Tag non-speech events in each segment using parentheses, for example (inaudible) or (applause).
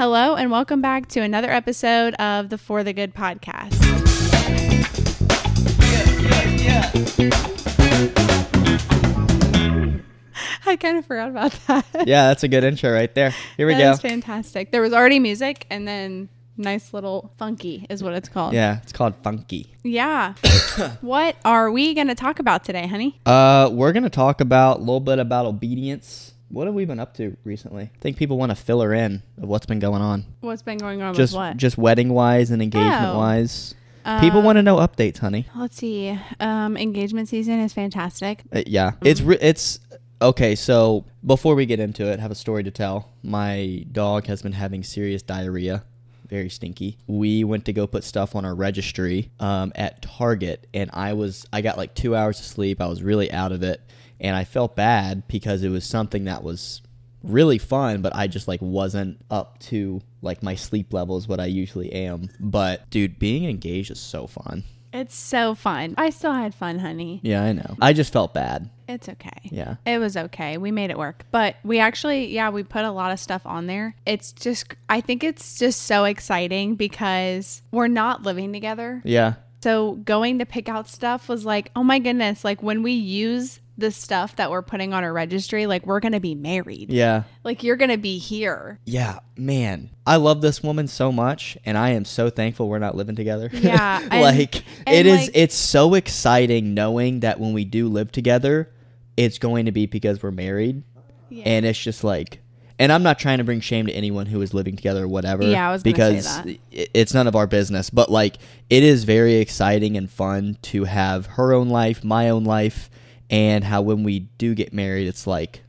Hello, and welcome back to another episode of the For the Good podcast. (laughs) I kind of forgot about that. Yeah, that's a good intro right there. Here we That go. is fantastic. There was already music, and then nice little funky is what it's called. Yeah, it's called Funky. Yeah. (coughs) what are we going to talk about today, honey? Uh, we're gonna talk about a little bit about obedience. What have we been up to recently? I think people want to fill her in of what's been going on, What's been going on just with what? just wedding wise and engagement Oh. wise. people want to know updates, honey. Let's see. Um, engagement season is fantastic. Uh, yeah, Mm-hmm. it's re- it's okay. So before we get into it, I have a story to tell. My dog has been having serious diarrhea, very stinky. We went to go put stuff on our registry um, at Target, and I was I got like two hours of sleep. I was really out of it, and I felt bad because it was something that was really fun, but I just like wasn't up to like my sleep levels what I usually am. But dude, being engaged is so fun. It's so fun. I still had fun, honey. Yeah, I know. I just felt bad. It's okay. Yeah. It was okay. We made it work. But we actually, yeah, we put a lot of stuff on there. It's just, I think it's just so exciting because we're not living together. Yeah. So going to pick out stuff was like, oh my goodness, like when we use the stuff that we're putting on our registry, like we're going to be married. Yeah. Like you're going to be here. Yeah, man. I love this woman so much and I am so thankful we're not living together. Yeah, (laughs) and- like and, it is like- it's so exciting knowing that when we do live together, it's going to be because we're married. Yeah. And it's just like and I'm not trying to bring shame to anyone who is living together or whatever. Yeah, I was because it's none of our business. But like, it is very exciting and fun to have her own life, my own life, and how when we do get married, it's like,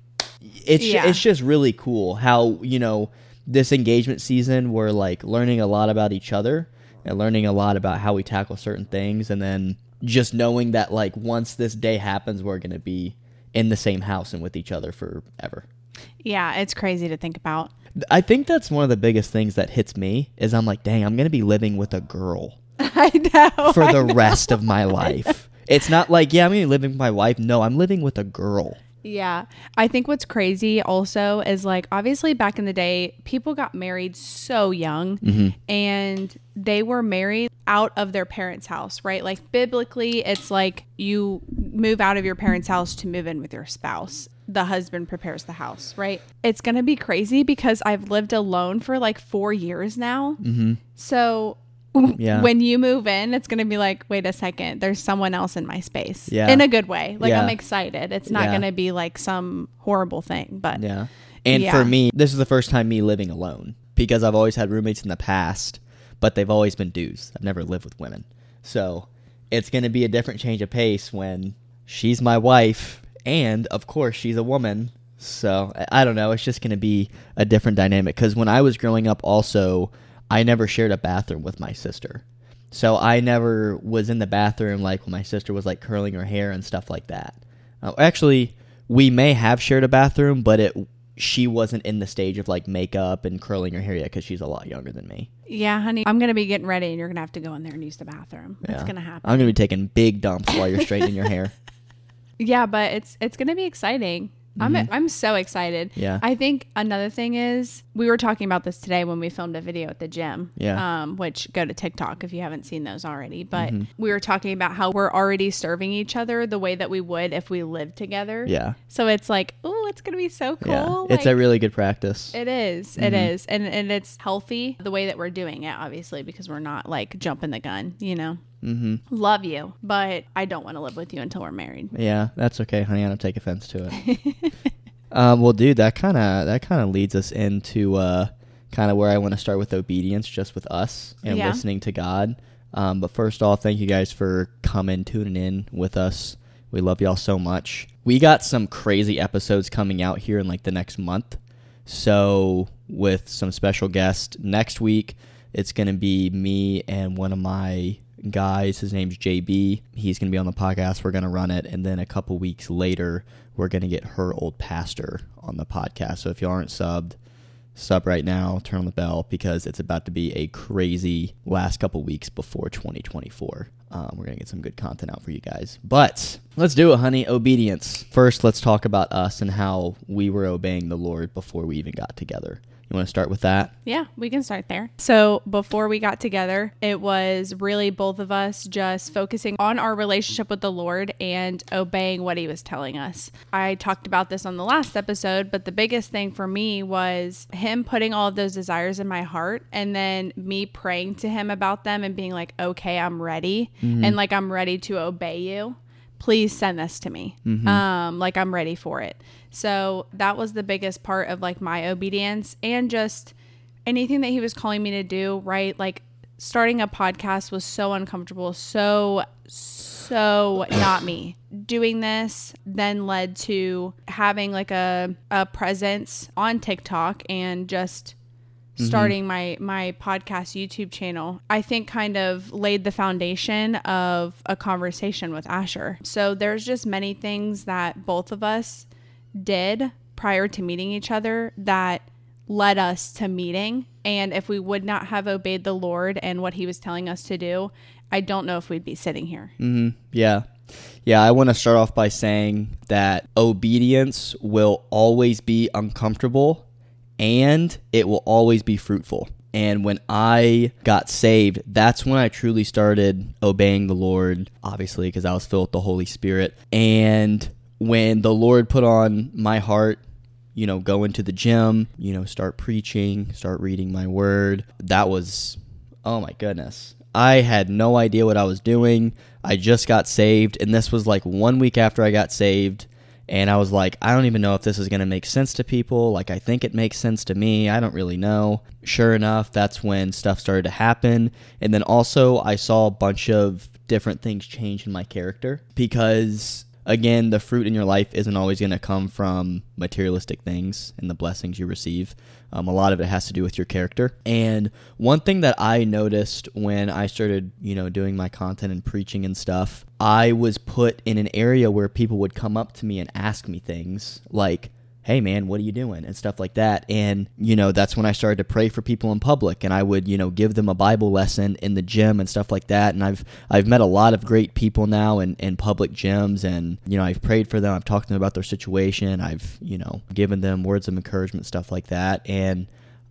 it's Yeah. it's just really cool how you know this engagement season we're like learning a lot about each other and learning a lot about how we tackle certain things, and then just knowing that like once this day happens, we're gonna be in the same house and with each other forever. Yeah, it's crazy to think about. I think that's one of the biggest things that hits me is I'm like, dang, I'm gonna be living with a girl (laughs) I know. for the rest of my life. It's not like, yeah, I'm gonna be living with my wife. No, I'm living with a girl. Yeah. I think what's crazy also is like obviously back in the day, people got married so young and they were married out of their parents' house, right? Like biblically, it's like you move out of your parents' house to move in with your spouse. The husband prepares the house, right? It's going to be crazy because I've lived alone for like four years now. Mm-hmm. So Yeah. when you move in, it's going to be like, wait a second, there's someone else in my space. Yeah. In a good way. Like Yeah. I'm excited. It's not Yeah. going to be like some horrible thing, but Yeah. And for me, this is the first time me living alone because I've always had roommates in the past, but they've always been dudes. I've never lived with women. So it's going to be a different change of pace when she's my wife and, of course, she's a woman. So I- I don't know. It's just going to be a different dynamic because when I was growing up, also, I never shared a bathroom with my sister. So I never was in the bathroom like when my sister was like curling her hair and stuff like that. Uh, actually, we may have shared a bathroom, but it she wasn't in the stage of like makeup and curling her hair yet because she's a lot younger than me. yeah, honey, I'm going to be getting ready and you're going to have to go in there and use the bathroom. That's going to happen. I'm gonna be taking big dumps while you're straightening your hair. (laughs) Yeah, but it's it's going to be exciting. I'm I'm so excited. Mm-hmm. Yeah. I think another thing is we were talking about this today when we filmed a video at the gym. Yeah. Um, which go to TikTok if you haven't seen those already. But Mm-hmm. we were talking about how we're already serving each other the way that we would if we lived together. Yeah, So it's like, oh, it's gonna be so cool. yeah. It's Like, a really good practice. It is. It is. And and it's healthy the way that we're doing it, obviously, because we're not like jumping the gun, you know. Mm-hmm. Love you, but I don't want to live with you until we're married. Yeah, that's okay, honey. I don't take offense to it. (laughs) um, well, dude, that kind of that kind of leads us into uh, kind of where I want to start with obedience, just with us and Yeah. listening to God. Um, but first off, thank you guys for coming, tuning in with us. We love y'all so much. We got some crazy episodes coming out here in like the next month. So with some special guests next week, it's gonna be me and one of my guys. His name's JB. He's gonna be on the podcast. We're gonna run it, and then a couple weeks later, we're gonna get her old pastor on the podcast. So if you aren't subbed, sub right now. Turn on the bell because it's about to be a crazy last couple weeks before 2024. Um, we're gonna get some good content out for you guys. But let's do it, honey. Obedience. First, let's talk about us and how we were obeying the Lord before we even got together. You want to start with that? Yeah, we can start there. So, before we got together, it was really both of us just focusing on our relationship with the Lord and obeying what He was telling us. I talked about this on the last episode, but the biggest thing for me was Him putting all of those desires in my heart and then me praying to Him about them and being like, okay, I'm ready. And mm-hmm. like, I'm ready to obey you please send this to me. Um, like I'm ready for it. So that was the biggest part of like my obedience and just anything that he was calling me to do, right? Like starting a podcast was so uncomfortable, so so (coughs) not me. Doing this then led to having like a a presence on TikTok and just starting my my podcast YouTube channel, I think kind of laid the foundation of a conversation with Asher. So there's just many things that both of us did prior to meeting each other that led us to meeting. And if we would not have obeyed the Lord and what he was telling us to do, I don't know if we'd be sitting here. hmm Yeah. Yeah, I want to start off by saying that obedience will always be uncomfortable and it will always be fruitful. And when I got saved, that's when I truly started obeying the Lord, obviously, because I was filled with the Holy Spirit. And when the Lord put on my heart, you know, go into the gym, you know, start preaching, start reading my word, that was, oh my goodness. I had no idea what I was doing. I just got saved, and this was like one week after I got saved. And I was like, I don't even know if this is going to make sense to people. Like, I think it makes sense to me. I don't really know. Sure enough, that's when stuff started to happen. And then also, I saw a bunch of different things change in my character because, again, the fruit in your life isn't always going to come from materialistic things and the blessings you receive. Um, a lot of it has to do with your character. And one thing that I noticed when I started, you know, doing my content and preaching and stuff, I was put in an area where people would come up to me and ask me things like, hey man what are you doing? And stuff like that. And you know that's when i started to pray for people in public. And i would you know give them a bible lesson in the gym and stuff like that. And i've i've met a lot of great people now in, in public gyms. And you know i've prayed for them. I've talked to them about their situation. I've you know given them words of encouragement stuff like that. And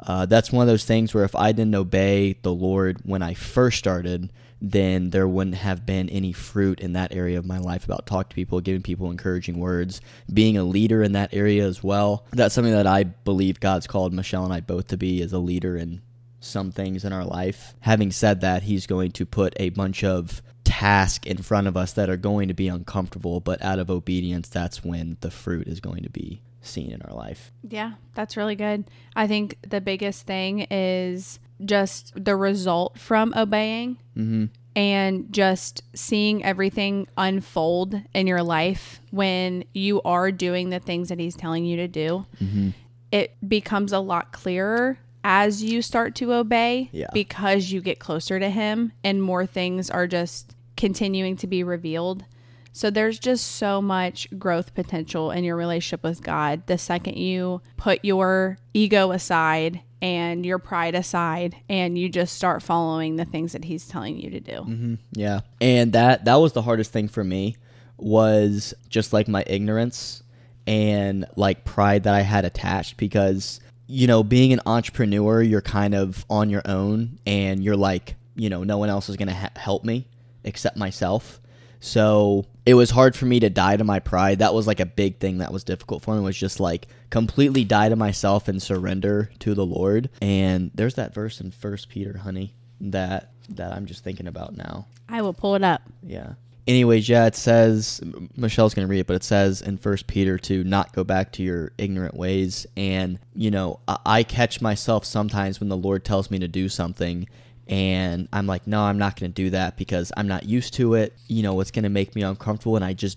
uh, that's one of those things where if I didn't obey the Lord when I first started, then there wouldn't have been any fruit in that area of my life about talking to people, giving people encouraging words, being a leader in that area as well. That's something that I believe God's called Michelle and I both to be as a leader in some things in our life. Having said that, He's going to put a bunch of tasks in front of us that are going to be uncomfortable, but out of obedience, that's when the fruit is going to be seen in our life. Yeah, that's really good. I think the biggest thing is just the result from obeying Mm-hmm. and just seeing everything unfold in your life when you are doing the things that he's telling you to do. Mm-hmm. It becomes a lot clearer as you start to obey Yeah. because you get closer to him and more things are just continuing to be revealed. So there's just so much growth potential in your relationship with God. The second you put your ego aside and your pride aside and you just start following the things that he's telling you to do. hmm Yeah, and that that was the hardest thing for me was just like my ignorance and like pride that I had attached because you know being an entrepreneur you're kind of on your own and you're like you know no one else is gonna ha- help me except myself so it was hard for me to die to my pride that was like a big thing that was difficult for me was just like completely die to myself and surrender to the lord and there's that verse in first peter honey that that i'm just thinking about now I will pull it up. yeah. Anyways, yeah, it says Michelle's gonna read it, but it says in First Peter to not go back to your ignorant ways. And you know, I, I catch myself sometimes when the Lord tells me to do something, and I'm like, no, I'm not gonna do that because I'm not used to it. You know, it's gonna make me uncomfortable, and I just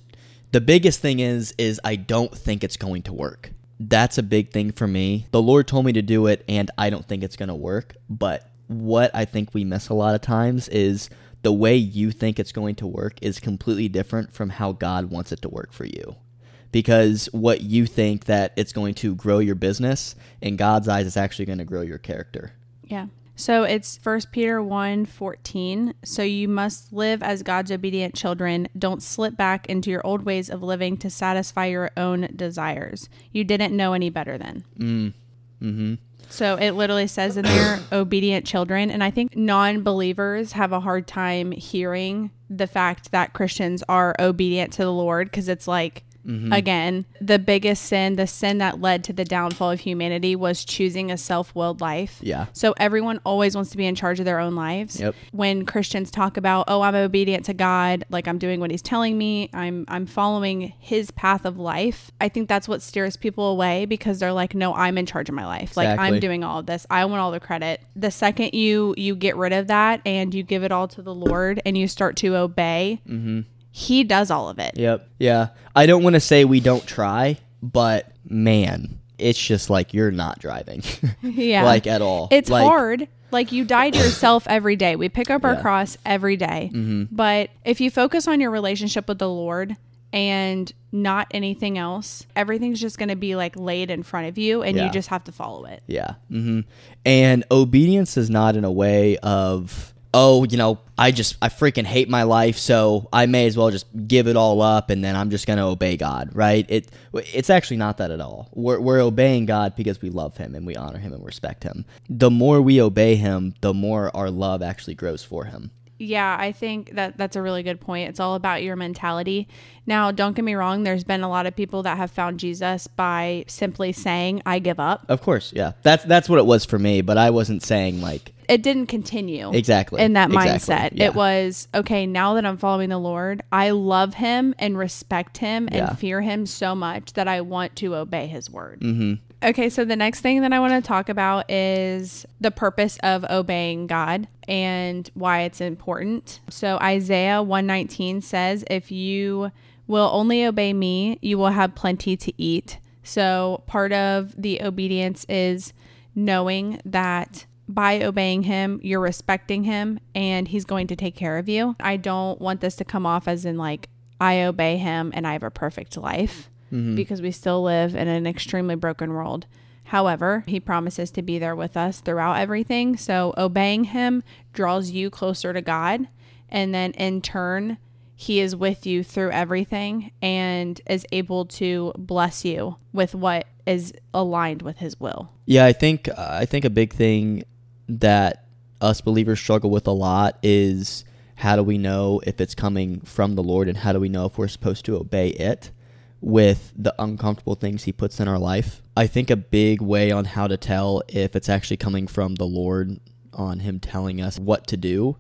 the biggest thing is is I don't think it's going to work. That's a big thing for me. The Lord told me to do it, and I don't think it's gonna work. But what I think we miss a lot of times is the way you think it's going to work is completely different from how God wants it to work for you. Because what you think that it's going to grow your business, in God's eyes, it's actually going to grow your character. Yeah. So it's First Peter 1 14. So you must live as God's obedient children. Don't slip back into your old ways of living to satisfy your own desires. You didn't know any better then. Mm. Mm-hmm. So it literally says in there, (coughs) obedient children. And I think non believers have a hard time hearing the fact that Christians are obedient to the Lord because it's like, Mm-hmm. again, the biggest sin, the sin that led to the downfall of humanity was choosing a self willed life. Yeah. So everyone always wants to be in charge of their own lives. Yep. When Christians talk about, "Oh, I'm obedient to God, like I'm doing what he's telling me, I'm I'm following his path of life." I think that's what steers people away because they're like, "No, I'm in charge of my life. Like I'm doing all of this. I want all the credit." The second you you get rid of that and you give it all to the Lord and you start to obey, he does all of it. Yep. Yeah. I don't want to say we don't try, but man, it's just like you're not driving. (laughs) Yeah. Like at all. It's Like, hard. Like you die to yourself every day. We pick up our Yeah. cross every day. But if you focus on your relationship with the Lord and not anything else, everything's just going to be like laid in front of you and Yeah. you just have to follow it. Yeah. hmm And obedience is not in a way of, oh, you know, I just, I freaking hate my life, so I may as well just give it all up and then I'm just going to obey God, right? It, it's actually not that at all. We're, we're obeying God because we love Him and we honor Him and respect Him. The more we obey Him, the more our love actually grows for Him. Yeah, I think that that's a really good point. It's all about your mentality. Now, don't get me wrong, there's been a lot of people that have found Jesus by simply saying, I give up. Of course, yeah. That's that's what it was for me, but I wasn't saying like It didn't continue. exactly in that exactly, mindset. yeah. It was okay, now that I'm following the Lord, I love him and respect him and Yeah. fear him so much that I want to obey his word. Mm-hmm. Okay, so the next thing that I want to talk about is the purpose of obeying God and why it's important. So Isaiah 119 says, If you will only obey me, you will have plenty to eat. So part of the obedience is knowing that by obeying him, you're respecting him and he's going to take care of you. I don't want this to come off as in like, I obey him and I have a perfect life mm-hmm. because we still live in an extremely broken world. However, he promises to be there with us throughout everything. So obeying him draws you closer to God. And then in turn, he is with you through everything and is able to bless you with what is aligned with his will. Yeah, I think I think a big thing that us believers struggle with a lot is how do we know if it's coming from the Lord and how do we know if we're supposed to obey it with the uncomfortable things he puts in our life. I think a big way on how to tell if it's actually coming from the Lord on him telling us what to do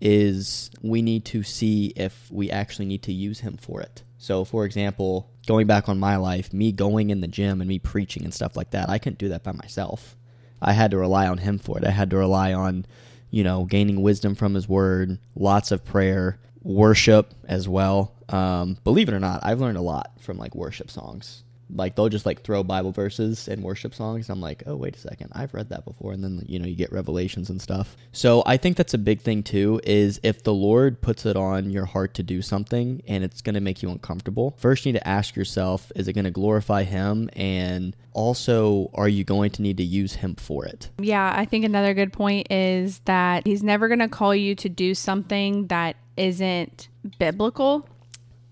is we need to see if we actually need to use him for it. So, for example, going back on my life, me going in the gym and me preaching and stuff like that, I couldn't do that by myself. I had to rely on him for it. I had to rely on, you know, gaining wisdom from his word, lots of prayer, worship as well. Um, believe it or not, I've learned a lot from like worship songs. Like they'll just like throw Bible verses and worship songs. I'm like, oh wait a second, I've read that before, and then you know you get revelations and stuff. So I think that's a big thing too. Is if the Lord puts it on your heart to do something and it's going to make you uncomfortable, first you need to ask yourself, is it going to glorify Him, and also are you going to need to use Him for it? Yeah, I think another good point is that he's never going to call you to do something that isn't biblical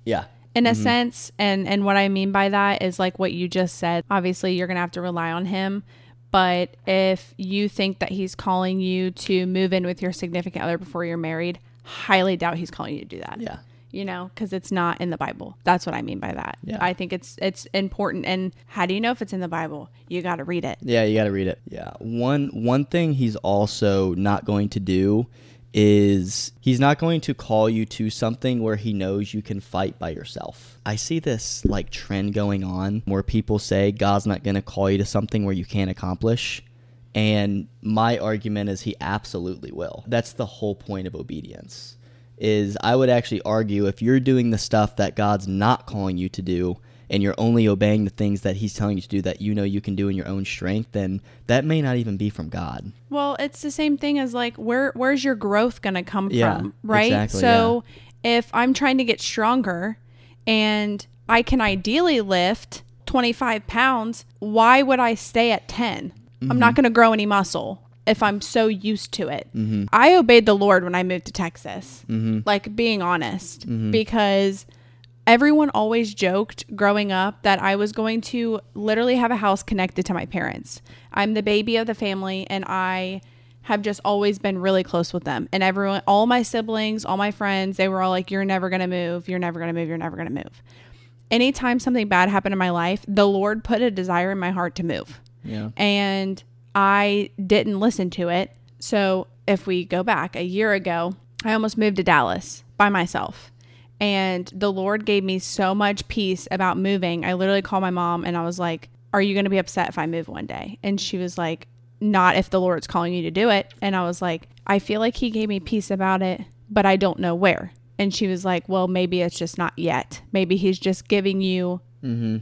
Yeah. In a mm-hmm. sense. And and what I mean by that is like what you just said. Obviously, you're going to have to rely on him, but if you think that he's calling you to move in with your significant other before you're married, highly doubt he's calling you to do that. Yeah. You know, because it's not in the Bible. That's what I mean by that. Yeah. I think it's it's important. And how do you know if it's in the Bible? You got to read it. Yeah, you got to read it. Yeah. One one thing he's also not going to do is he's not going to call you to something where he knows you can fight by yourself. I see this like trend going on where people say God's not going to call you to something where you can't accomplish. And my argument is he absolutely will. That's the whole point of obedience. Is I would actually argue if you're doing the stuff that God's not calling you to do and you're only obeying the things that he's telling you to do that you know you can do in your own strength, then that may not even be from God. Well, it's the same thing as like where where's your growth going to come Yeah, from, right? exactly, so if I'm trying to get stronger and I can ideally lift 25 pounds, why would I stay at 10? I'm Mm-hmm. not going to grow any muscle if I'm so used to it. I obeyed the Lord when I moved to Texas. Mm-hmm. Like being honest, because everyone always joked growing up that I was going to literally have a house connected to my parents. I'm the baby of the family and I have just always been really close with them. And everyone, all my siblings, all my friends, they were all like, You're never going to move. You're never going to move. You're never going to move. Anytime something bad happened in my life, the Lord put a desire in my heart to move. Yeah. And I didn't listen to it. So if we go back a year ago, I almost moved to Dallas by myself. And the Lord gave me so much peace about moving. I literally called my mom and I was like, Are you going to be upset if I move one day? And she was like, Not if the Lord's calling you to do it. And I was like, I feel like He gave me peace about it, but I don't know where. And she was like, Well, maybe it's just not yet. Maybe He's just giving you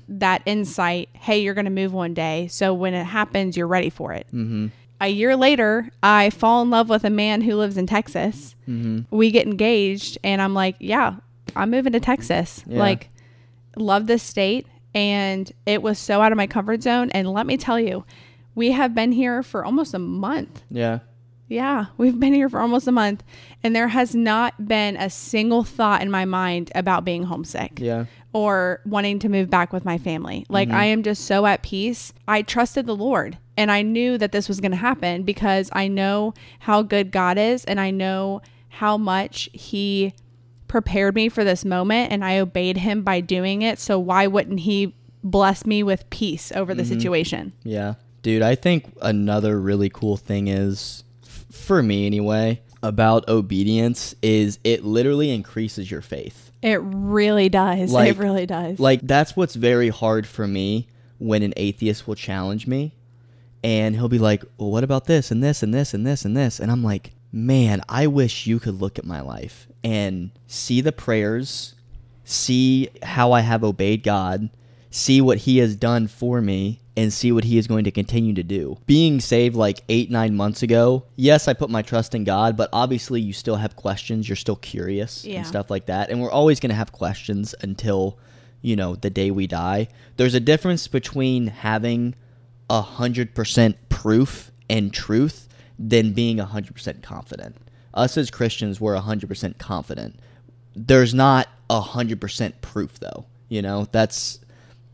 that insight. Hey, you're going to move one day. So when it happens, you're ready for it. Mm-hmm. A year later, I fall in love with a man who lives in Texas. Mm-hmm. We get engaged, and I'm like, Yeah, I'm moving to Texas. Yeah. Like, love this state. And it was so out of my comfort zone. And let me tell you, we have been here for almost a month. Yeah. Yeah, we've been here for almost a month, and there has not been a single thought in my mind about being homesick Yeah. or wanting to move back with my family. Like, mm-hmm. I am just so at peace. I trusted the Lord, and I knew that this was going to happen because I know how good God is, and I know how much He prepared me for this moment, and I obeyed Him by doing it. So, why wouldn't He bless me with peace over the mm-hmm. situation? Yeah. Dude, I think another really cool thing is, f- for me anyway, about obedience is it literally increases your faith. It really does. Like- it really does. Like, that's what's very hard for me when an atheist will challenge me and he'll be like, well, what about this and this and this and this and this? And I'm like, man, I wish you could look at my life and see the prayers, see how I have obeyed God, see what He has done for me, and see what He is going to continue to do. Being saved like eight, nine months ago, yes, I put my trust in God, but obviously you still have questions. You're still curious Yeah. and stuff like that. And we're always going to have questions until, you know, the day we die. There's a difference between having a hundred percent proof and truth than being a hundred percent confident. Us as Christians, we're a hundred percent confident. There's not a hundred percent proof, though. You know, that's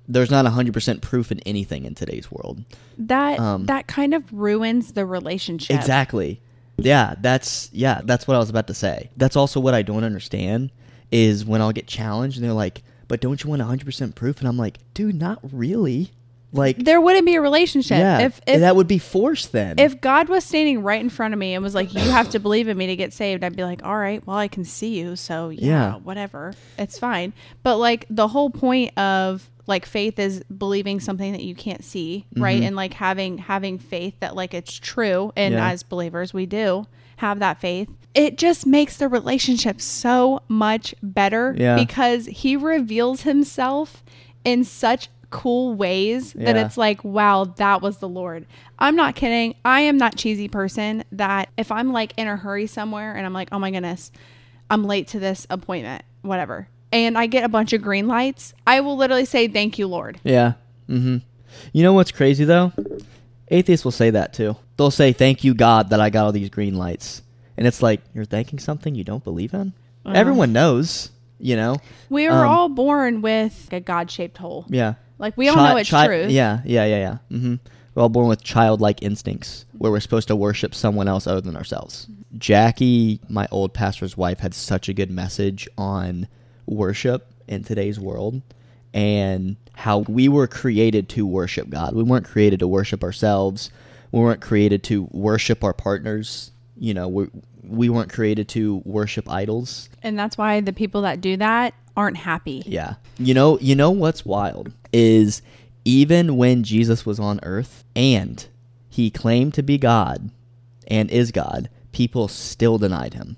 there's not a hundred percent proof in anything in today's world. that um, that kind of ruins the relationship. Exactly. Yeah, that's yeah, that's what I was about to say. That's also what I don't understand is when I'll get challenged and they're like, "But don't you want 100% proof?" And I'm like, "Dude, not really." Like There wouldn't be a relationship yeah, if if that would be forced then. if God was standing right in front of me and was like, "You have to believe in me to get saved," I'd be like, "All right, well, I can see you, so yeah, Yeah. whatever, it's fine." But like the whole point of like faith is believing something that you can't see, right? And like having having faith that like it's true, and Mm-hmm. Yeah. as believers, we do have that faith. It just makes the relationship so much better Yeah. because he reveals himself in such cool ways that Yeah. it's like, wow, that was the Lord. I'm not kidding. I am that cheesy person that if I'm like in a hurry somewhere and I'm like, oh my goodness, I'm late to this appointment, whatever, and I get a bunch of green lights, I will literally say, thank you, Lord. yeah. Mm-hmm. You know what's crazy though? Atheists will say that too. They'll say, "Thank you God that I got all these green lights." And it's like, you're thanking something you don't believe in? Uh-huh. Everyone knows, you know. We were Um, all born with a God shaped hole. Yeah. Like we all Chi- know it's chi- truth. Yeah, yeah, yeah, yeah. hmm We're all born with childlike instincts where we're supposed to worship someone else other than ourselves. Jackie, my old pastor's wife, had such a good message on worship in today's world and how we were created to worship God. We weren't created to worship ourselves. We weren't created to worship our partners. You know, we, we weren't created to worship idols. And that's why the people that do that aren't happy. Yeah. You know, you know what's wild is even when Jesus was on earth and he claimed to be God and is God, people still denied him.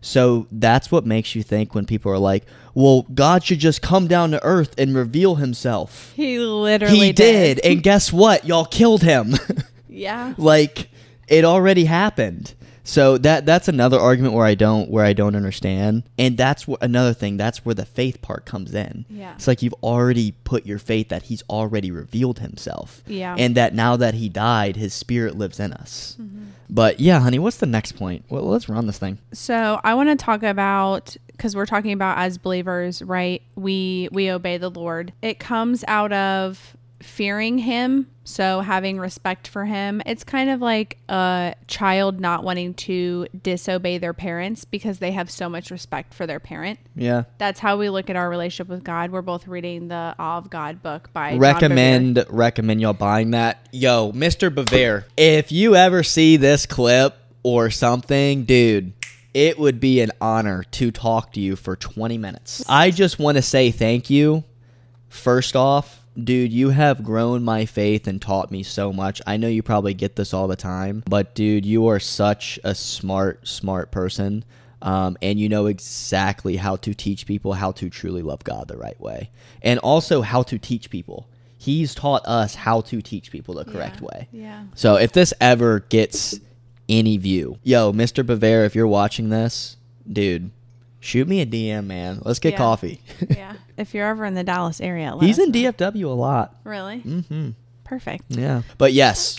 So that's what makes you think when people are like, "Well, God should just come down to earth and reveal himself." He literally he did, and (laughs) guess what? Y'all killed him. (laughs) Yeah. like it already happened. So that that's another argument where I don't where I don't understand, and that's wh- another thing. That's where the faith part comes in. Yeah. It's like you've already put your faith that He's already revealed Himself. Yeah. And that now that He died, His Spirit lives in us. Mm-hmm. But yeah, honey, what's the next point? Well, let's run this thing. So I want to talk about because we're talking about as believers, right? We we obey the Lord. It comes out of fearing Him, so having respect for Him. It's kind of like a child not wanting to disobey their parents because they have so much respect for their parent. Yeah. That's how we look at our relationship with God. We're both reading the Awe of God book by recommend recommend y'all buying that. Yo, Mr. Bevere, if you ever see this clip or something, dude, it would be an honor to talk to you for 20 minutes. I just want to say thank you. First off, dude, you have grown my faith and taught me so much. I know you probably get this all the time, but dude, you are such a smart, smart person. Um, and you know exactly how to teach people how to truly love God the right way, and also how to teach people. He's taught us how to teach people the correct Yeah. way. Yeah. So if this ever gets any view, yo, Mr. Bevere, if you're watching this, dude, shoot me a DM, man. Let's get Yeah. coffee. Yeah. (laughs) if you're ever in the Dallas area, He's in. DFW a lot. Really? Mm-hmm. Perfect. Yeah. But yes,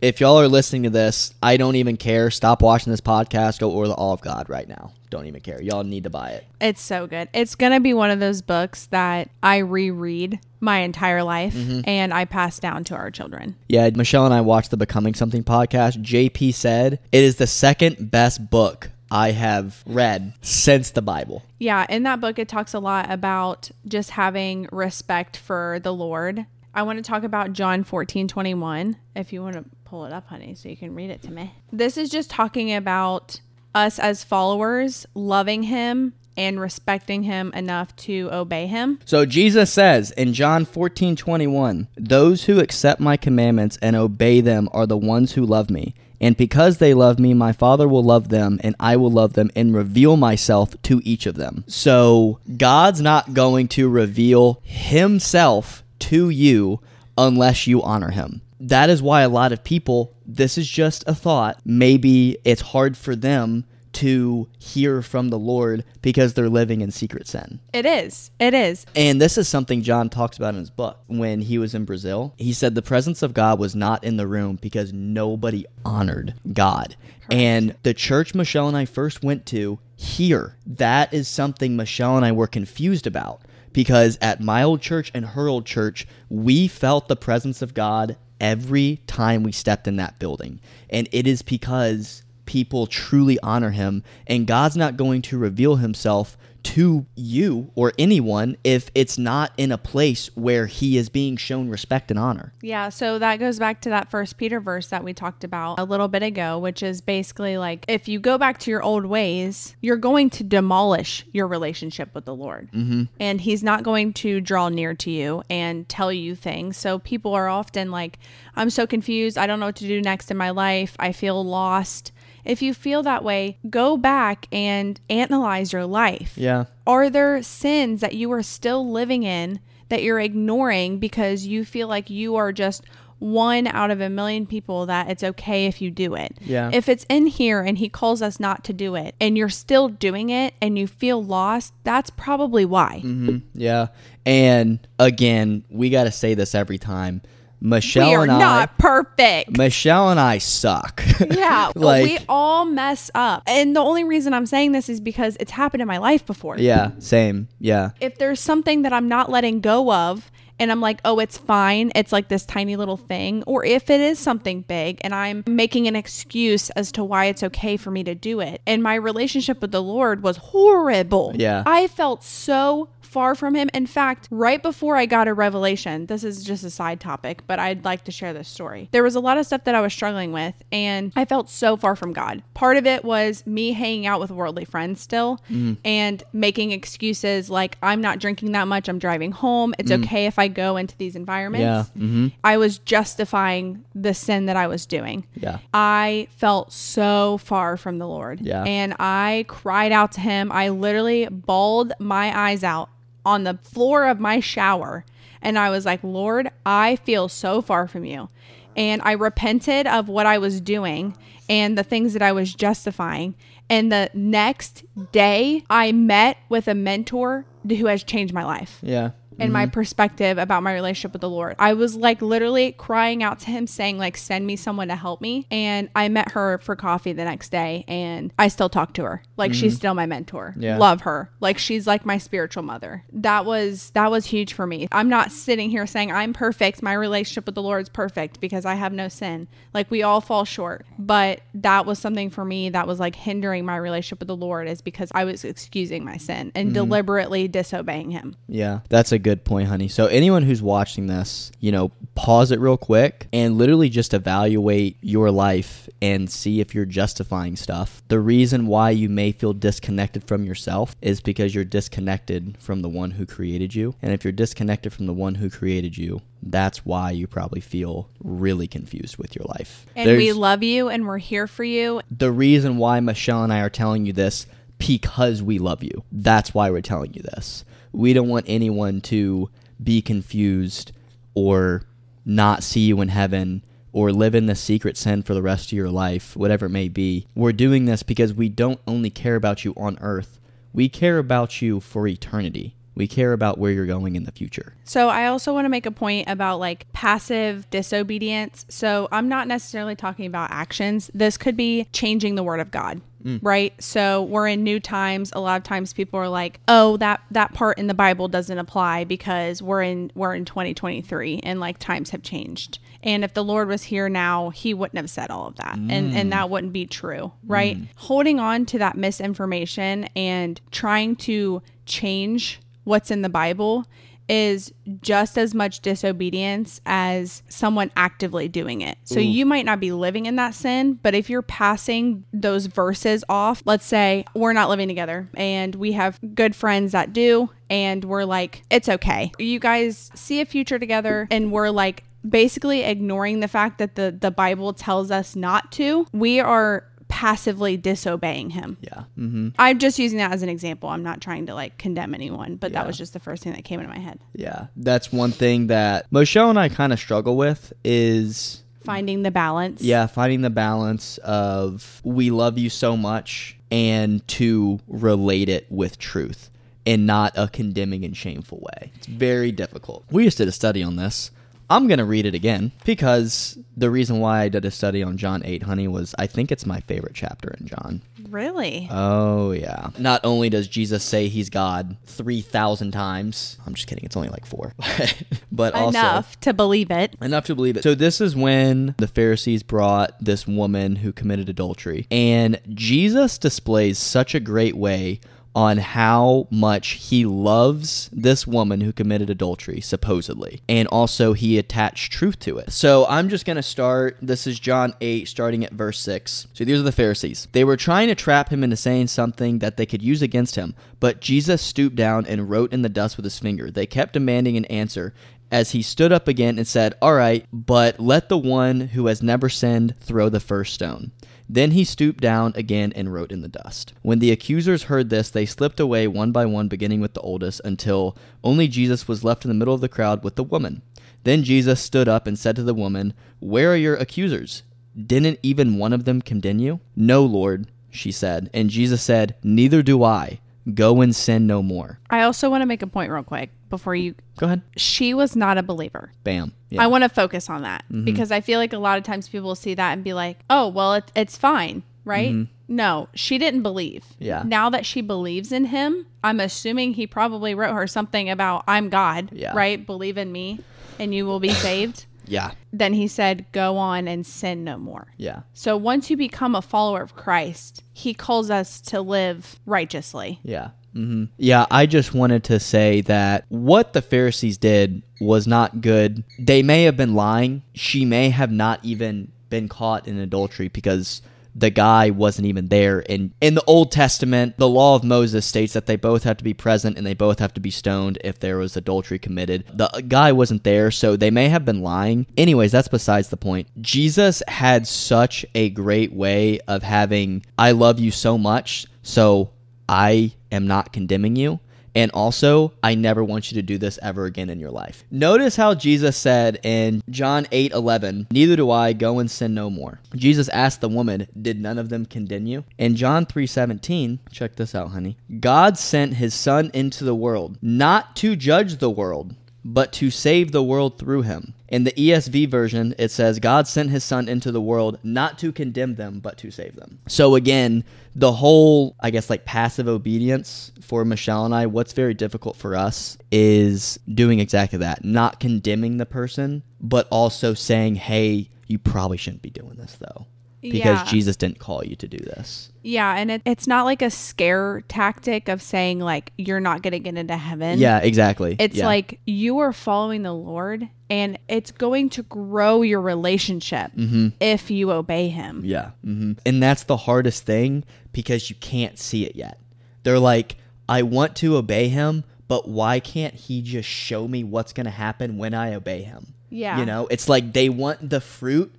if y'all are listening to this, I don't even care. Stop watching this podcast. Go order the Awe of God right now. Don't even care. Y'all need to buy it. It's so good. It's going to be one of those books that I reread my entire life Mm-hmm. and I pass down to our children. Yeah, Michelle and I watched the Becoming Something podcast. JP said it is the second best book I have read since the Bible. Yeah, in that book, it talks a lot about just having respect for the Lord. I want to talk about John 14 21, if you want to pull it up, honey, so you can read it to me. This is just talking about us as followers loving Him and respecting Him enough to obey Him. So Jesus says in John 14 21, Those who accept my commandments and obey them are the ones who love me. And because they love me, my Father will love them, and I will love them and reveal myself to each of them. So God's not going to reveal himself to you unless you honor him. That is why a lot of people, this is just a thought, maybe it's hard for them to hear from the Lord because they're living in secret sin. It is. It is. And this is something John talks about in his book. When he was in Brazil, he said the presence of God was not in the room because nobody honored God. And the church Michelle and I first went to here, that is something Michelle and I were confused about because at my old church and her old church, we felt the presence of God every time we stepped in that building. And it is because people truly honor him and God's not going to reveal himself to you or anyone if it's not in a place where he is being shown respect and honor. Yeah, so that goes back to that first Peter verse that we talked about a little bit ago, which is basically like if you go back to your old ways, you're going to demolish your relationship with the Lord. Mm-hmm. And He's not going to draw near to you and tell you things. So people are often like, I'm so confused. I don't know what to do next in my life. I feel lost. If you feel that way, go back and analyze your life. Yeah. Are there sins that you are still living in that you're ignoring because you feel like you are just one out of a million people that it's okay if you do it? Yeah. If it's in here and he calls us not to do it and you're still doing it and you feel lost, that's probably why. Mm-hmm. Yeah. And again, we got to say this every time. Michelle we are and I not perfect. Michelle and I suck. (laughs) yeah, like we all mess up. And the only reason I'm saying this is because it's happened in my life before. Yeah, same. Yeah. if there's something that I'm not letting go of and I'm like, oh, it's fine, it's like this tiny little thing, or if it is something big and I'm making an excuse as to why it's okay for me to do it, and my relationship with the Lord was horrible. Yeah. I felt so far from him. In fact, right before I got a revelation, this is just a side topic, but I'd like to share this story. There was a lot of stuff that I was struggling with, and I felt so far from God. Part of it was me hanging out with worldly friends still and making excuses like, I'm not drinking that much, I'm driving home. It's okay if I go into these environments. Yeah. Mm-hmm. I was justifying the sin that I was doing. Yeah. I felt so far from the Lord. Yeah. And I cried out to him. I literally bawled my eyes out on the floor of my shower. And I was like, Lord, I feel so far from you. and I repented of what I was doing and the things that I was justifying. And the next day, I met with a mentor who has changed my life Yeah. And my mm-hmm. perspective about my relationship with the Lord. I was like literally crying out to him saying like send me someone to help me and I met her for coffee the next day and I still talk to her. Like she's mm-hmm. still my mentor. Yeah. Love her. Like she's like my spiritual mother. That was that was huge for me. I'm not sitting here saying I'm perfect. My relationship with the Lord is perfect because I have no sin. Like we all fall short. But that was something for me that was like hindering my relationship with the Lord is because I was excusing my sin and mm-hmm. deliberately disobeying him. Yeah, that's a good point, honey. So anyone who's watching this, you know, pause it real quick and literally just evaluate your life and see if you're justifying stuff. The reason why you may feel disconnected from yourself is because you're disconnected from the one who created you. And if you're disconnected from the one who created you, that's why you probably feel really confused with your life. And we love you and we're here for you. the reason why Michelle and I are telling you this because we love you. That's why we're telling you this. We don't want anyone to be confused or not see you in heaven or live in the secret sin for the rest of your life, whatever it may be. We're doing this because we don't only care about you on earth. We care about you for eternity. We care about where you're going in the future. So I also want to make a point about like passive disobedience. So I'm not necessarily talking about actions. This could be changing the word of God. Mm. Right? So we're in new times. A lot of times people are like, "Oh, that that part in the Bible doesn't apply because we're in we're in 2023 and like times have changed." And if the Lord was here now, he wouldn't have said all of that. And and mm. that wouldn't be true, right? Mm. Holding on to that misinformation and trying to change what's in the Bible is just as much disobedience as someone actively doing it. So you might not be living in that sin, but if you're passing those verses off, let's say we're not living together and we have good friends that do, and we're like, it's okay. You guys see a future together, and we're like, basically ignoring the fact that the the Bible tells us not to. We are passively disobeying him. Yeah. Mm-hmm. I'm just using that as an example. I'm not trying to like condemn anyone, but Yeah. that was just the first thing that came into my head. Yeah. That's one thing that Michelle and I kind of struggle with is Finding the balance. Yeah, finding the balance of we love you so much and to relate it with truth in not a condemning and shameful way. It's very difficult. We just did a study on this. I'm going to read it again because the reason why I did a study on John 8, honey, was I think it's my favorite chapter in John. Really? Oh, yeah. Not only does Jesus say he's God 3,000 times, I'm just kidding, it's only like four, (laughs) but also Enough to believe it. enough to believe it. So this is when the Pharisees brought this woman who committed adultery. And Jesus displays such a great way on how much he loves this woman who committed adultery, supposedly. And also he attached truth to it. So I'm just going to start. This is John 8, starting at verse 6. So these are the Pharisees. They were trying to trap him into saying something that they could use against him. But Jesus stooped down and wrote in the dust with his finger. They kept demanding an answer as he stood up again and said, All right, but let the one who has never sinned throw the first stone. Then he stooped down again and wrote in the dust. When the accusers heard this, they slipped away one by one, beginning with the oldest, until only Jesus was left in the middle of the crowd with the woman. Then Jesus stood up and said to the woman, Where are your accusers? Didn't even one of them condemn you? No, Lord, she said. And Jesus said, Neither do I. Go and sin no more. I also want to make a point real quick before you. Go ahead. She was not a believer. Bam. Yeah. I want to focus on that mm-hmm. because I feel like a lot of times people will see that and be like, oh, well, it, it's fine, right? Mm-hmm. No, she didn't believe. Yeah. Now that she believes in him, I'm assuming he probably wrote her something about, I'm God, Yeah. right? Believe in me and you will be (coughs) saved. Yeah. Then he said, go on and sin no more. Yeah. So once you become a follower of Christ, he calls us to live righteously. Yeah. Mm-hmm. Yeah, I just wanted to say that what the Pharisees did was not good. They may have been lying. She may have not even been caught in adultery because the guy wasn't even there. And in the Old Testament, the law of Moses states that they both have to be present and they both have to be stoned if there was adultery committed. The guy wasn't there, so they may have been lying. Anyways, that's besides the point. Jesus had such a great way of having, I love you so much, so I am not condemning you. And also, I never want you to do this ever again in your life. Notice how Jesus said in John 8 11, Neither do I go and sin no more. Jesus asked the woman, Did none of them condemn you? In John 3 17, check this out, honey. God sent his son into the world, not to judge the world, but to save the world through him. In the ESV version, it says, God sent his son into the world not to condemn them, but to save them. So again, the whole, I guess, like passive obedience for Michelle and I, what's very difficult for us is doing exactly that. Not condemning the person, but also saying, hey, you probably shouldn't be doing this though because Yeah. Jesus didn't call you to do this. Yeah, and it, it's not like a scare tactic of saying like you're not going to get into heaven. Yeah, exactly. It's Yeah. like you are following the Lord and it's going to grow your relationship if you obey him. Yeah. hmm And that's the hardest thing because you can't see it yet. They're like, I want to obey him, but why can't he just show me what's going to happen when I obey him? Yeah. You know, it's like they want the fruit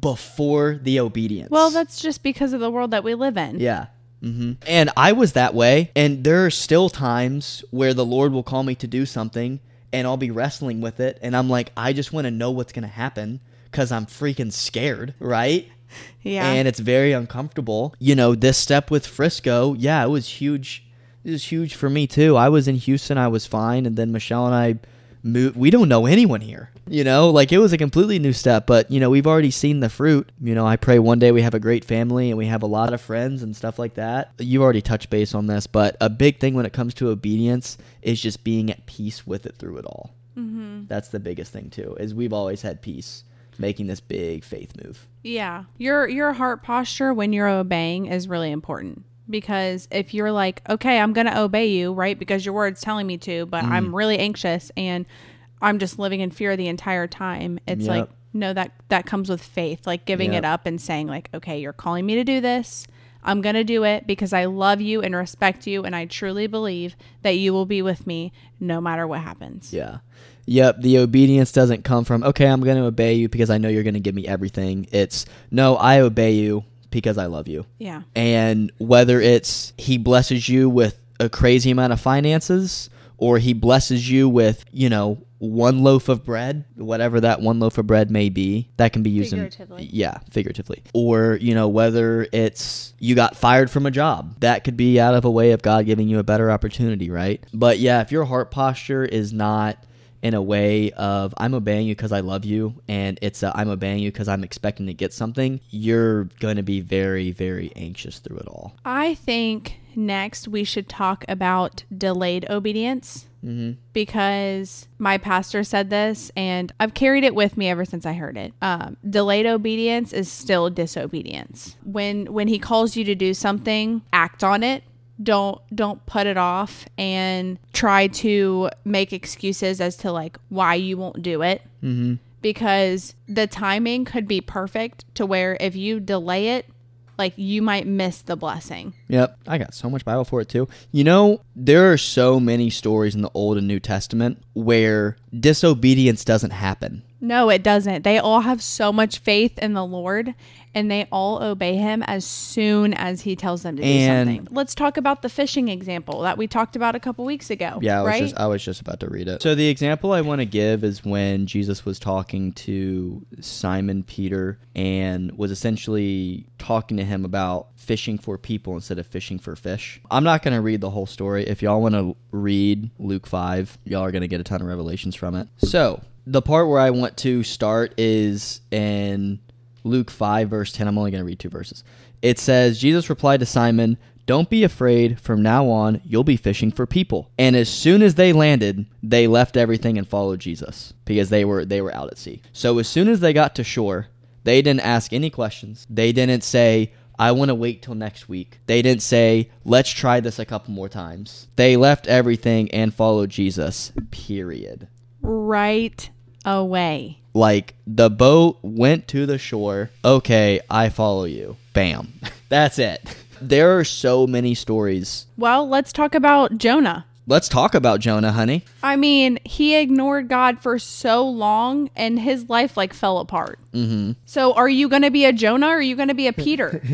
before the obedience. Well, that's just because of the world that we live in. Yeah. hmm And I was that way. And there are still times where the Lord will call me to do something and I'll be wrestling with it. And I'm like, I just want to know what's going to happen because I'm freaking scared, right? (laughs) Yeah. And it's very uncomfortable. You know, this step with Frisco, yeah, it was huge. It was huge for me too. I was in Houston, I was fine. And then Michelle and I moved. We don't know anyone here. You know, like it was a completely new step, but you know, we've already seen the fruit. You know, I pray one day we have a great family and we have a lot of friends and stuff like that. You've already touched base on this, but a big thing when it comes to obedience is just being at peace with it through it all. Mm-hmm. That's the biggest thing too. Is we've always had peace making this big faith move. Yeah. Your your heart posture when you're obeying is really important. Because if you're like, okay, I'm going to obey you, right? Because your word's telling me to, but Mm. I'm really anxious and I'm just living in fear the entire time. It's Yep. like, no, that that comes with faith, like giving Yep. it up and saying like, okay, you're calling me to do this. I'm going to do it because I love you and respect you and I truly believe that you will be with me no matter what happens. Yeah. Yep. The obedience doesn't come from, okay, I'm going to obey you because I know you're going to give me everything. It's, no, I obey you because I love you. Yeah. And whether it's he blesses you with a crazy amount of finances or he blesses you with, you know, one loaf of bread, whatever that one loaf of bread may be, that can be used Figuratively. in yeah, figuratively. Or, you know, whether it's you got fired from a job, that could be out of a way of God giving you a better opportunity, right? But yeah, if your heart posture is not in a way of I'm obeying you because I love you, and it's a, I'm obeying you because I'm expecting to get something, you're going to be very, very anxious through it all. I think next we should talk about delayed obedience Mm-hmm. because my pastor said this and I've carried it with me ever since I heard it. Um, delayed obedience is still disobedience. When when he calls you to do something, act on it. Don't don't put it off and try to make excuses as to like why you won't do it. Mm-hmm. Because the timing could be perfect to where if you delay it, like you might miss the blessing. Yep, I got so much Bible for it too. You know, there are so many stories in the Old and New Testament where disobedience doesn't happen. No, it doesn't. They all have so much faith in the Lord and they all obey him as soon as he tells them to do And- something. Let's talk about the fishing example that we talked about a couple weeks ago. Yeah, I was right? just I was just about to read it. So the example I want to give is when Jesus was talking to Simon Peter and was essentially talking to him about fishing for people instead of fishing for fish. I'm not going to read the whole story. If y'all want to read Luke 5, y'all are going to get a ton of revelations from it. So, the part where I want to start is in Luke 5, verse 10. I'm only going to read two verses. It says, Jesus replied to Simon, Don't be afraid. From now on, you'll be fishing for people. And as soon as they landed, they left everything and followed Jesus because they were they were out at sea. So as soon as they got to shore, they didn't ask any questions. They didn't say, I want to wait till next week. They didn't say, let's try this a couple more times. They left everything and followed Jesus, period. right away. Like the boat went to the shore. Okay, I follow you. Bam. (laughs) That's it. There are so many stories. Well, let's talk about Jonah. Let's talk about Jonah, honey. I mean, he ignored God for so long and his life like fell apart. Mm-hmm. So, are you going to be a Jonah or are you going to be a Peter? (laughs)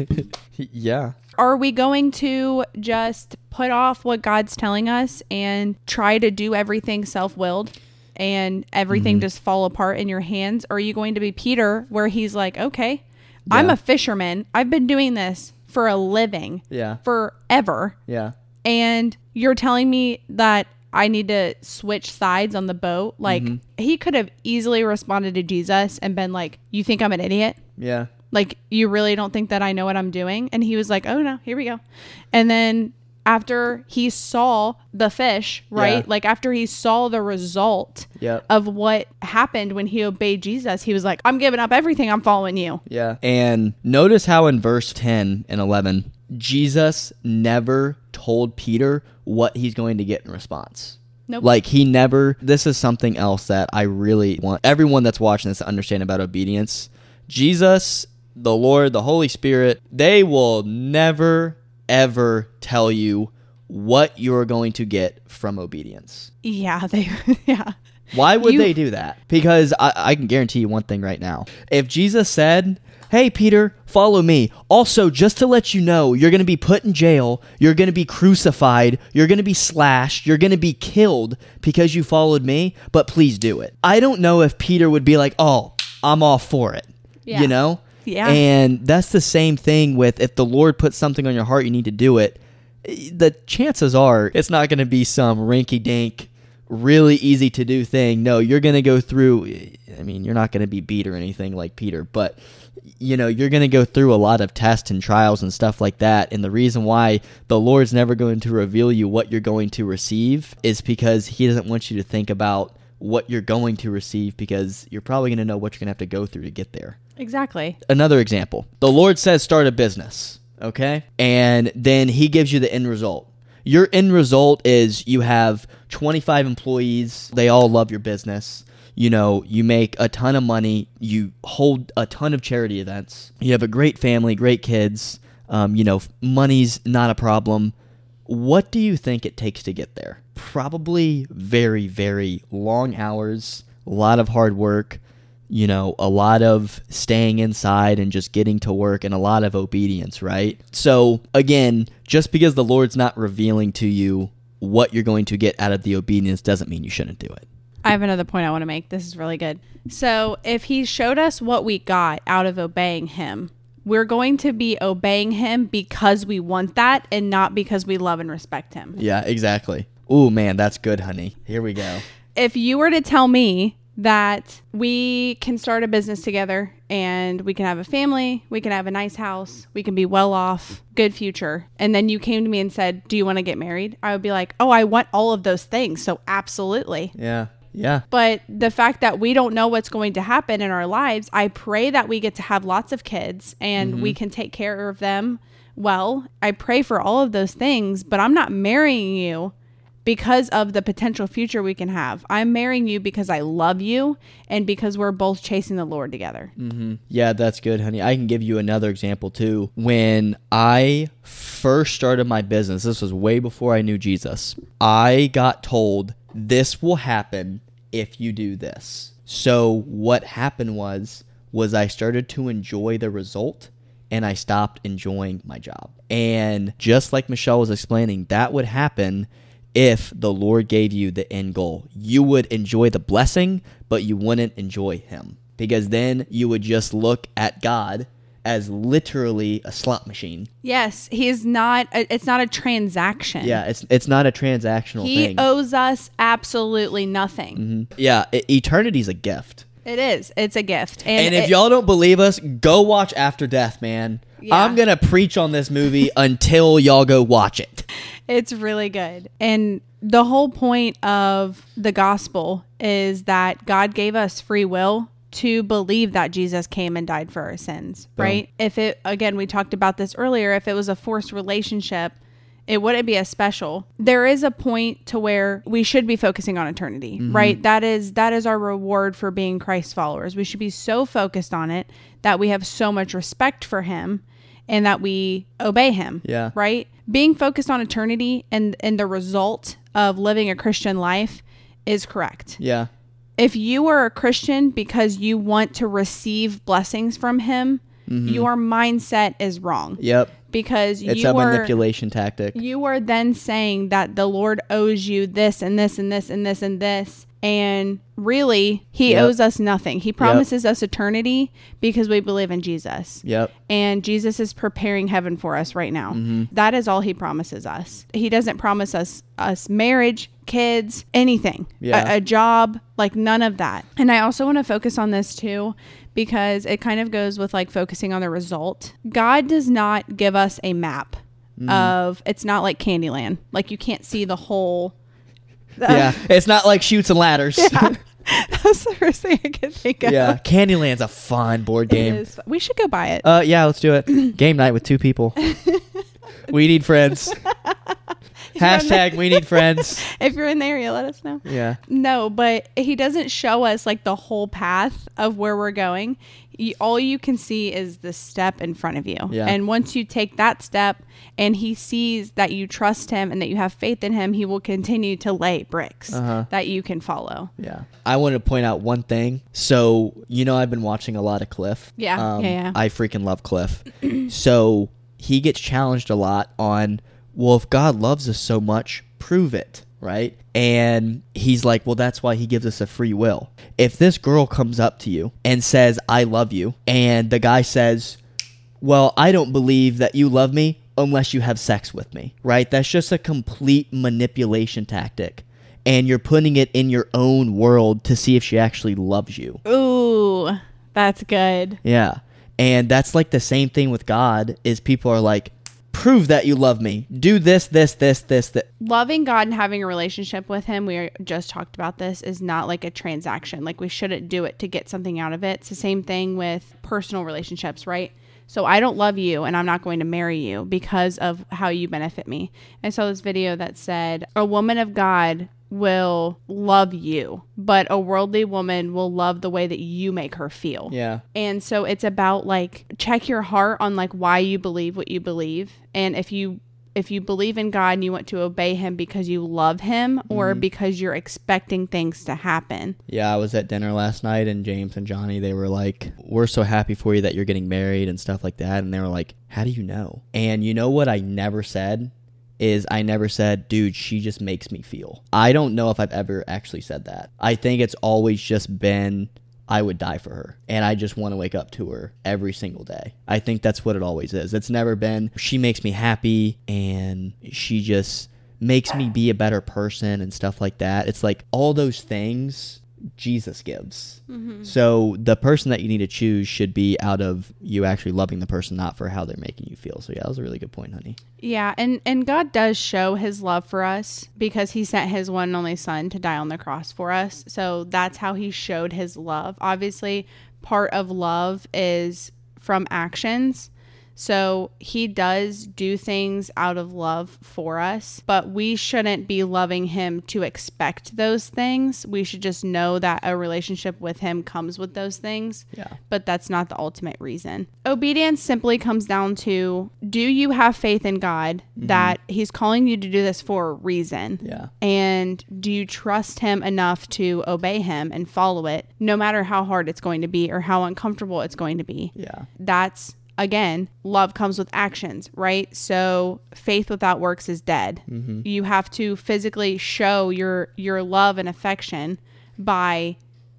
Yeah. are we going to just put off what God's telling us and try to do everything self willed and everything Mm-hmm. just fall apart in your hands? Or are you going to be Peter where he's like, okay, I'm a fisherman. I've been doing this for a living Yeah. forever. Yeah. And you're telling me that I need to switch sides on the boat? Like, Mm-hmm. he could have easily responded to Jesus and been like, You think I'm an idiot? Yeah. like you really don't think that I know what I'm doing? And he was like, oh no, here we go. And then after he saw the fish, right? Yeah. Like after he saw the result Yep. of what happened when he obeyed Jesus, he was like, I'm giving up everything. I'm following you. Yeah. And notice how in verse 10 and 11, Jesus never told Peter what he's going to get in response. Nope. Like he never this is something else that I really want everyone that's watching this to understand about obedience. Jesus, the Lord, the Holy Spirit, they will never ever tell you what you're going to get from obedience. Yeah, they (laughs) yeah. Why would You- they do that? Because I, I can guarantee you one thing right now. If Jesus said, Hey, Peter, follow me. Also, just to let you know, you're going to be put in jail. You're going to be crucified. You're going to be slashed. You're going to be killed because you followed me, but please do it. I don't know if Peter would be like, Oh, I'm all for it. Yeah. You know? Yeah. And that's the same thing with if the Lord puts something on your heart, you need to do it. The chances are it's not going to be some rinky dink, really easy to do thing. No, you're going to go through. I mean, you're not going to be beat or anything like Peter, but you know, you're going to go through a lot of tests and trials and stuff like that. And the reason why the Lord's never going to reveal you what you're going to receive is because He doesn't want you to think about what you're going to receive because you're probably going to know what you're going to have to go through to get there Exactly. another example. The Lord says start a business, okay? And then he gives you the end result. Your end result is you have 25 employees, they all love your business. You know, you make a ton of money, you hold a ton of charity events, you have a great family, great kids, um, you know, money's not a problem. What do you think it takes to get there? Probably very, very long hours, a lot of hard work, you know, a lot of staying inside and just getting to work and a lot of obedience, right? So, again, just because the Lord's not revealing to you what you're going to get out of the obedience doesn't mean you shouldn't do it. I have another point I want to make. This is really good. So, if he showed us what we got out of obeying him, we're going to be obeying him because we want that and not because we love and respect him. Yeah, exactly. Ooh, man, that's good, honey. Here we go. If you were to tell me that we can start a business together and we can have a family, we can have a nice house, we can be well off, good future, and then you came to me and said, Do you want to get married? I would be like, Oh, I want all of those things. So, absolutely. Yeah. Yeah. But the fact that we don't know what's going to happen in our lives, I pray that we get to have lots of kids and mm-hmm. we can take care of them well. I pray for all of those things, but I'm not marrying you because of the potential future we can have. I'm marrying you because I love you and because we're both chasing the Lord together. Mm-hmm. Yeah, that's good, honey. I can give you another example too. When I first started my business, this was way before I knew Jesus. I got told this will happen if you do this. So what happened was was I started to enjoy the result and I stopped enjoying my job. And just like Michelle was explaining, that would happen if the Lord gave you the end goal. You would enjoy the blessing, but you wouldn't enjoy Him. Because then you would just look at God as literally a slot machine. Yes, he is not it's not a transaction. Yeah, it's it's not a transactional thing. He thing. owes us absolutely nothing. Mhm. Yeah, eternity's a gift. It is. It's a gift. And, if it- y'all don't believe us, go watch After Death, man. Yeah. I'm gonna preach on this movie until y'all go watch it. It's really good. And the whole point of the gospel is that God gave us free will to believe that Jesus came and died for our sins, right? If it, again, we talked about this earlier, if it was a forced relationship, it wouldn't be as special. There is a point to where we should be focusing on eternity, mm-hmm. right? That is that is our reward for being Christ followers. We should be so focused on it that we have so much respect for him and that we obey him Yeah. right? Being focused on eternity and and the result of living a Christian life is correct. Yeah. If you are a Christian because you want to receive blessings from Him, mm-hmm. your mindset is wrong Yep. Because It's you a are manipulation tactic. you are then saying that the Lord owes you this and this and this and this and this. And really, He Yep. owes us nothing. He promises us eternity because we believe in Jesus. Yep. And Jesus is preparing heaven for us right now. Mm-hmm. That is all He promises us. He doesn't promise us us marriage, kids, anything, Yeah. a, a job, like none of that. And I also want to focus on this too because it kind of goes with like focusing on the result. God does not give us a map Mm-hmm. of it's not like Candyland. Like you can't see the whole yeah. (laughs) It's not like Chutes and Ladders. Yeah. (laughs) That's the first thing I could think of. Yeah, Candyland's a fun board game. is- We should go buy it. Uh, yeah, let's do it. (clears throat) Game night with two people. (laughs) we need friends. Hashtag we need friends. (laughs) if you're in the area, let us know. Yeah. No, but he doesn't show us like the whole path of where we're going. You, all you can see is the step in front of you. Yeah. And once you take that step and he sees that you trust him and that you have faith in him, he will continue to lay bricks Uh-huh. that you can follow. Yeah. I want to point out one thing. So, you know, I've been watching a lot of Cliff. Yeah, Um, yeah, yeah. I freaking love Cliff. (clears throat) so, he gets challenged a lot on, well, if God loves us so much, prove it, right? And he's like, well, that's why he gives us a free will. If this girl comes up to you and says, I love you, and the guy says, well, I don't believe that you love me unless you have sex with me, right? That's just a complete manipulation tactic. And you're putting it in your own world to see if she actually loves you. Ooh, that's good. Yeah. And that's like the same thing with God is people are like, prove that you love me. Do this, this, this, this, that. loving God and having a relationship with Him, we just talked about this, is not like a transaction. Like we shouldn't do it to get something out of it. It's the same thing with personal relationships, right? So I don't love you and I'm not going to marry you because of how you benefit me. I saw this video that said a woman of God will love you, but a worldly woman will love the way that you make her feel. Yeah. And so it's about like check your heart on like why you believe what you believe. And if you if you believe in God and you want to obey him because you love him or mm-hmm. because you're expecting things to happen. Yeah, I was at dinner last night and James and Johnny, they were like, We're so happy for you that you're getting married and stuff like that. And they were like, How do you know? And you know what I never said? Is I never said, dude, she just makes me feel. I don't know if I've ever actually said that. I think it's always just been, I would die for her. And I just want to wake up to her every single day. I think that's what it always is. It's never been, she makes me happy and she just makes me be a better person and stuff like that. It's like all those things Jesus gives. Mm-hmm. So the person that you need to choose should be out of you actually loving the person, not for how they're making you feel. So yeah, that was a really good point, honey. Yeah, and and God does show his love for us because he sent his one and only son to die on the cross for us. So that's how he showed his love. Obviously, part of love is from actions. So he does do things out of love for us, but we shouldn't be loving him to expect those things. We should just know that a relationship with him comes with those things Yeah. but that's not the ultimate reason. Obedience simply comes down to do you have faith in God mm-hmm. that He's calling you to do this for a reason? Yeah. And do you trust Him enough to obey Him and follow it, no matter how hard it's going to be or how uncomfortable it's going to be? Yeah. That's again, love comes with actions, right? So faith without works is dead. Mm-hmm. You have to physically show your your love and affection by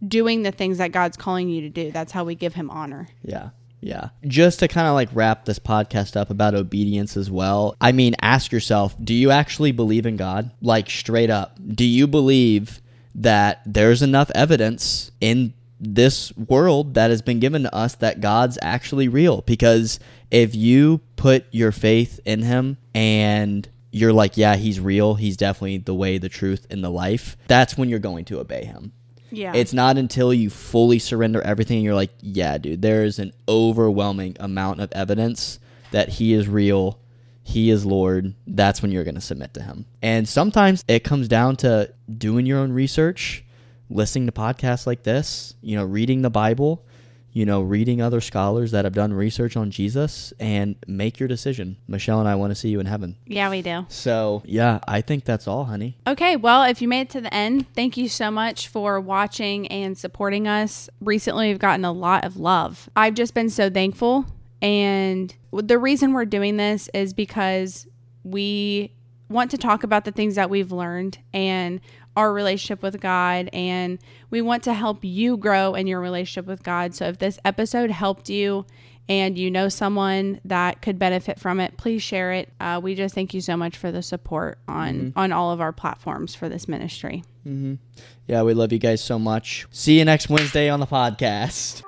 doing the things that God's calling you to do. That's how we give him honor. Yeah. Yeah. Just to kind of like wrap this podcast up about obedience as well. I mean, ask yourself, do you actually believe in God? Like straight up. Do you believe that there's enough evidence in this world that has been given to us that God's actually real? Because if you put your faith in him and you're like, yeah, he's real, he's definitely the way, the truth, and the life, that's when you're going to obey him. Yeah. It's not until you fully surrender everything and you're like, yeah, dude, there is an overwhelming amount of evidence that he is real, he is Lord. That's when you're going to submit to him. And sometimes it comes down to doing your own research, listening to podcasts like this, you know, reading the Bible, you know, reading other scholars that have done research on Jesus and make your decision. Michelle and I want to see you in heaven. Yeah, we do. So, yeah, I think that's all, honey. Okay, well, if you made it to the end, thank you so much for watching and supporting us. Recently, we've gotten a lot of love. I've just been so thankful. And the reason we're doing this is because we want to talk about the things that we've learned and our relationship with God and we want to help you grow in your relationship with God. So if this episode helped you and you know someone that could benefit from it, please share it. Uh, we just thank you so much for the support on mm-hmm. on all of our platforms for this ministry. Mm-hmm. Yeah, we love you guys so much. See you next Wednesday on the podcast.